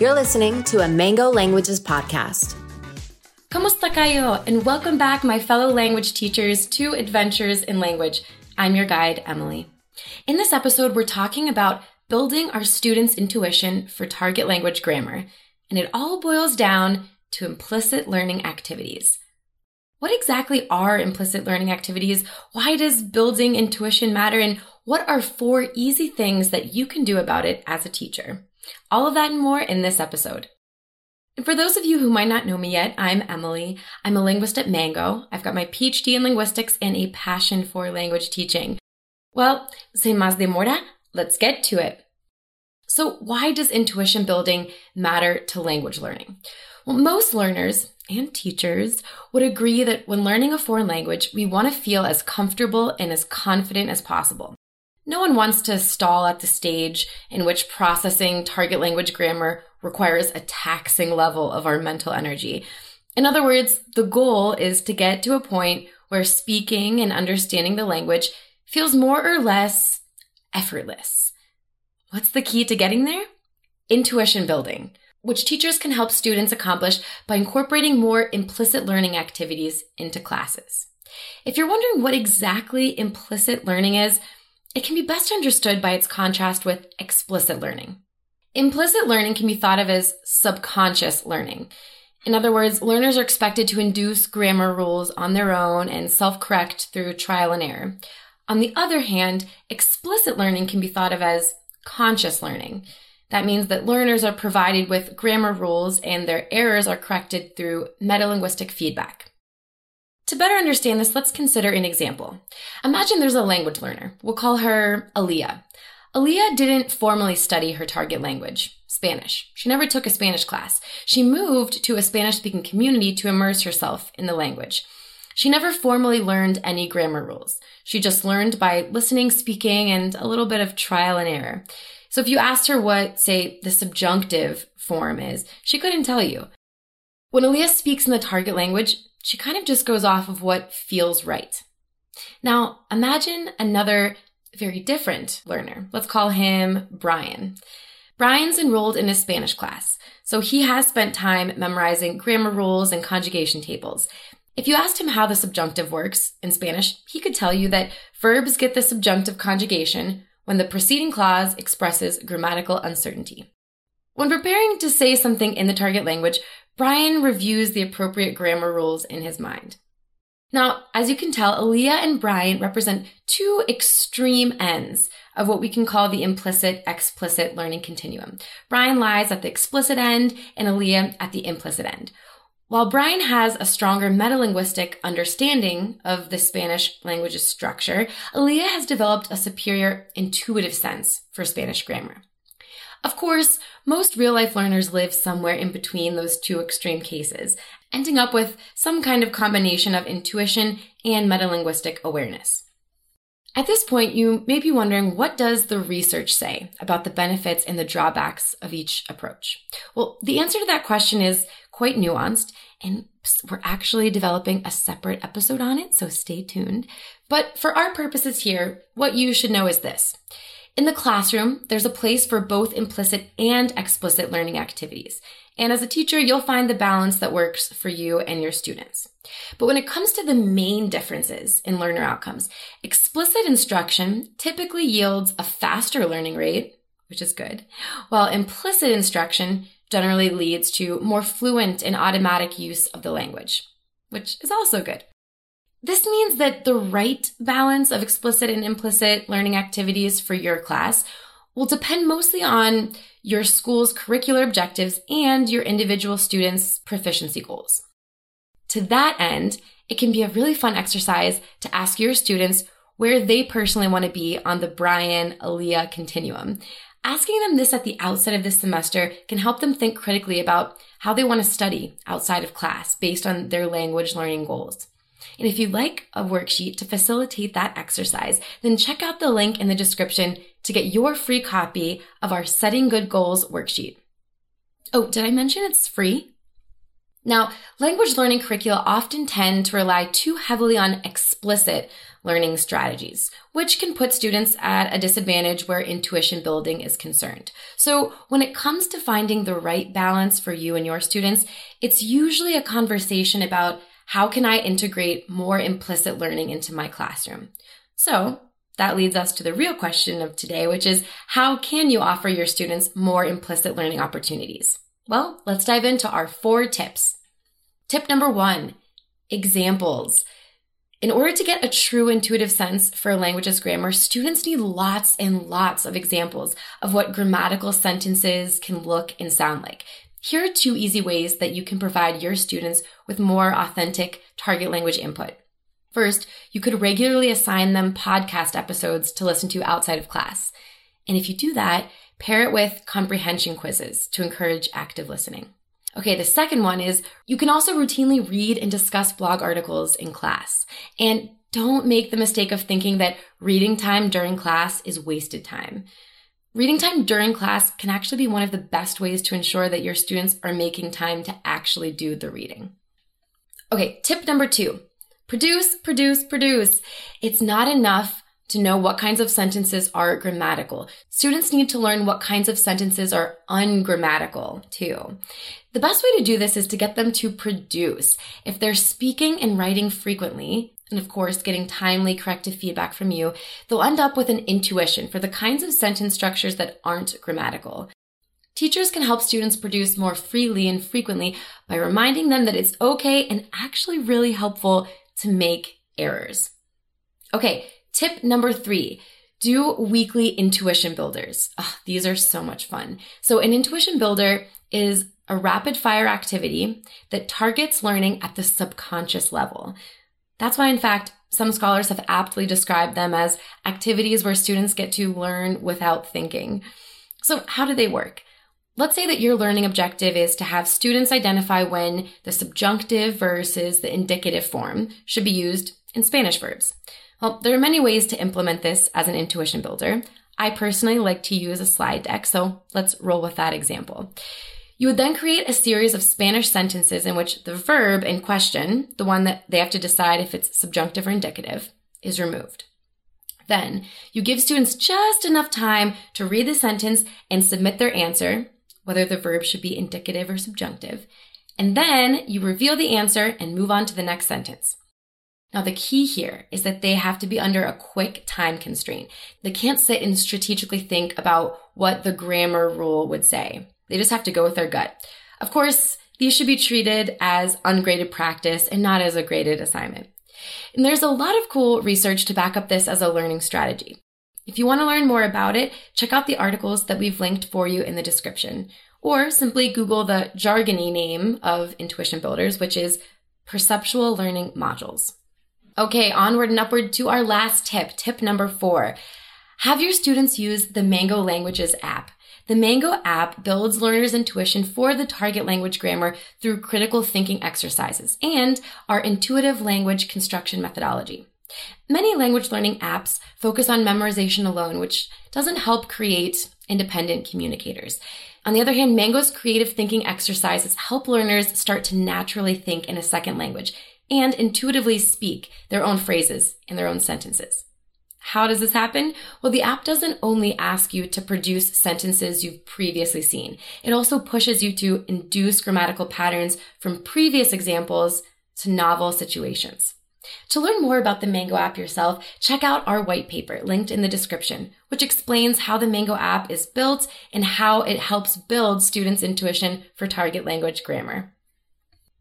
You're listening to a Mango Languages podcast. Kamusta kayo? And welcome back, my fellow language teachers, to Adventures in Language. I'm your guide, Emily. In this episode, we're talking about building our students' intuition for target language grammar, and it all boils down to implicit learning activities. What exactly are implicit learning activities? Why does building intuition matter? And what are four easy things that you can do about it as a teacher? All of that and more in this episode. And for those of you who might not know me yet, I'm Emily. I'm a linguist at Mango. I've got my PhD in linguistics and a passion for language teaching. Well, sin más demora, let's get to it. So, why does intuition building matter to language learning? Well, most learners and teachers would agree that when learning a foreign language, we want to feel as comfortable and as confident as possible. No one wants to stall at the stage in which processing target language grammar requires a taxing level of our mental energy. In other words, the goal is to get to a point where speaking and understanding the language feels more or less effortless. What's the key to getting there? Intuition building, which teachers can help students accomplish by incorporating more implicit learning activities into classes. If you're wondering what exactly implicit learning is, it can be best understood by its contrast with explicit learning. Implicit learning can be thought of as subconscious learning. In other words, learners are expected to induce grammar rules on their own and self-correct through trial and error. On the other hand, explicit learning can be thought of as conscious learning. That means that learners are provided with grammar rules and their errors are corrected through metalinguistic feedback. To better understand this, let's consider an example. Imagine there's a language learner. We'll call her Aaliyah. Aaliyah didn't formally study her target language, Spanish. She never took a Spanish class. She moved to a Spanish speaking community to immerse herself in the language. She never formally learned any grammar rules. She just learned by listening, speaking, and a little bit of trial and error. So if you asked her what, say, the subjunctive form is, she couldn't tell you. When Aaliyah speaks in the target language, she kind of just goes off of what feels right. Now, imagine another very different learner. Let's call him Brian. Brian's enrolled in a Spanish class, so he has spent time memorizing grammar rules and conjugation tables. If you asked him how the subjunctive works in Spanish, he could tell you that verbs get the subjunctive conjugation when the preceding clause expresses grammatical uncertainty. When preparing to say something in the target language, Brian reviews the appropriate grammar rules in his mind. Now, as you can tell, Aaliyah and Brian represent two extreme ends of what we can call the implicit explicit learning continuum. Brian lies at the explicit end and Aaliyah at the implicit end. While Brian has a stronger metalinguistic understanding of the Spanish language's structure, Aaliyah has developed a superior intuitive sense for Spanish grammar. Of course, most real life learners live somewhere in between those two extreme cases, ending up with some kind of combination of intuition and metalinguistic awareness. At this point, you may be wondering what does the research say about the benefits and the drawbacks of each approach? Well, the answer to that question is quite nuanced, and we're actually developing a separate episode on it, so stay tuned. But for our purposes here, what you should know is this. In the classroom, there's a place for both implicit and explicit learning activities. And as a teacher, you'll find the balance that works for you and your students. But when it comes to the main differences in learner outcomes, explicit instruction typically yields a faster learning rate, which is good, while implicit instruction generally leads to more fluent and automatic use of the language, which is also good. This means that the right balance of explicit and implicit learning activities for your class will depend mostly on your school's curricular objectives and your individual students' proficiency goals. To that end, it can be a really fun exercise to ask your students where they personally want to be on the Brian Aaliyah continuum. Asking them this at the outset of this semester can help them think critically about how they want to study outside of class based on their language learning goals. And if you'd like a worksheet to facilitate that exercise, then check out the link in the description to get your free copy of our Setting Good Goals worksheet. Oh, did I mention it's free? Now, language learning curricula often tend to rely too heavily on explicit learning strategies, which can put students at a disadvantage where intuition building is concerned. So when it comes to finding the right balance for you and your students, it's usually a conversation about how can I integrate more implicit learning into my classroom? So that leads us to the real question of today, which is how can you offer your students more implicit learning opportunities? Well, let's dive into our four tips. Tip number one, examples. In order to get a true intuitive sense for a language's grammar, students need lots and lots of examples of what grammatical sentences can look and sound like. Here are two easy ways that you can provide your students with more authentic target language input. First, you could regularly assign them podcast episodes to listen to outside of class. And if you do that, pair it with comprehension quizzes to encourage active listening. Okay, the second one is you can also routinely read and discuss blog articles in class. And don't make the mistake of thinking that reading time during class is wasted time. Reading time during class can actually be one of the best ways to ensure that your students are making time to actually do the reading. Okay, tip number two produce, produce, produce. It's not enough to know what kinds of sentences are grammatical. Students need to learn what kinds of sentences are ungrammatical too. The best way to do this is to get them to produce. If they're speaking and writing frequently, and of course getting timely corrective feedback from you, they'll end up with an intuition for the kinds of sentence structures that aren't grammatical. Teachers can help students produce more freely and frequently by reminding them that it's okay and actually really helpful to make errors. Okay, Tip number three, do weekly intuition builders. Oh, these are so much fun. So an intuition builder is a rapid fire activity that targets learning at the subconscious level. That's why, in fact, some scholars have aptly described them as activities where students get to learn without thinking. So how do they work? Let's say that your learning objective is to have students identify when the subjunctive versus the indicative form should be used in Spanish verbs. Well, there are many ways to implement this as an intuition builder. I personally like to use a slide deck, so let's roll with that example. You would then create a series of Spanish sentences in which the verb in question, the one that they have to decide if it's subjunctive or indicative, is removed. Then you give students just enough time to read the sentence and submit their answer, whether the verb should be indicative or subjunctive. And then you reveal the answer and move on to the next sentence. Now, the key here is that they have to be under a quick time constraint. They can't sit and strategically think about what the grammar rule would say. They just have to go with their gut. Of course, these should be treated as ungraded practice and not as a graded assignment. And there's a lot of cool research to back up this as a learning strategy. If you want to learn more about it, check out the articles that we've linked for you in the description, or simply Google the jargony name of intuition builders, which is perceptual learning modules. Okay, onward and upward to our last tip, tip number four. Have your students use the Mango Languages app. The Mango app builds learners' intuition for the target language grammar through critical thinking exercises and our intuitive language construction methodology. Many language learning apps focus on memorization alone, which doesn't help create independent communicators. On the other hand, Mango's creative thinking exercises help learners start to naturally think in a second language and intuitively speak their own phrases in their own sentences. How does this happen? Well, the app doesn't only ask you to produce sentences you've previously seen. It also pushes you to induce grammatical patterns from previous examples to novel situations. To learn more about the Mango app yourself, check out our white paper linked in the description, which explains how the Mango app is built and how it helps build students' intuition for target language grammar.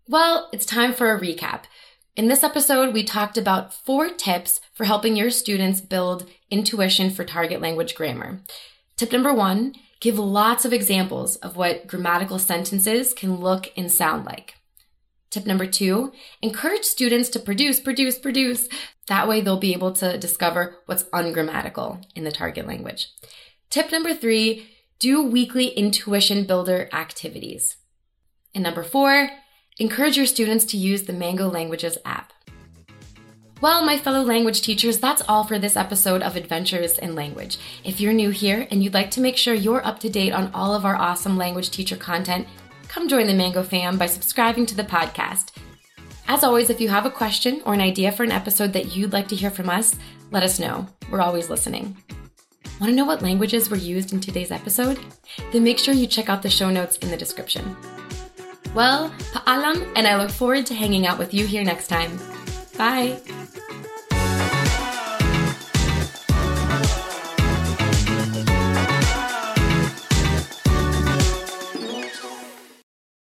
Well, it's time for a recap. In this episode, we talked about four tips for helping your students build intuition for target language grammar. Tip number one, give lots of examples of what grammatical sentences can look and sound like. Tip number two, encourage students to produce, produce, produce. That way they'll be able to discover what's ungrammatical in the target language. Tip number three, do weekly intuition builder activities. And number four, encourage your students to use the Mango Languages app. Well, my fellow language teachers, that's all for this episode of Adventures in Language. If you're new here and you'd like to make sure you're up to date on all of our awesome language teacher content, come join the Mango fam by subscribing to the podcast. As always, if you have a question or an idea for an episode that you'd like to hear from us, let us know. We're always listening. Want to know what languages were used in today's episode? Then make sure you check out the show notes in the description. Well, pa'alam, and I look forward to hanging out with you here next time. Bye!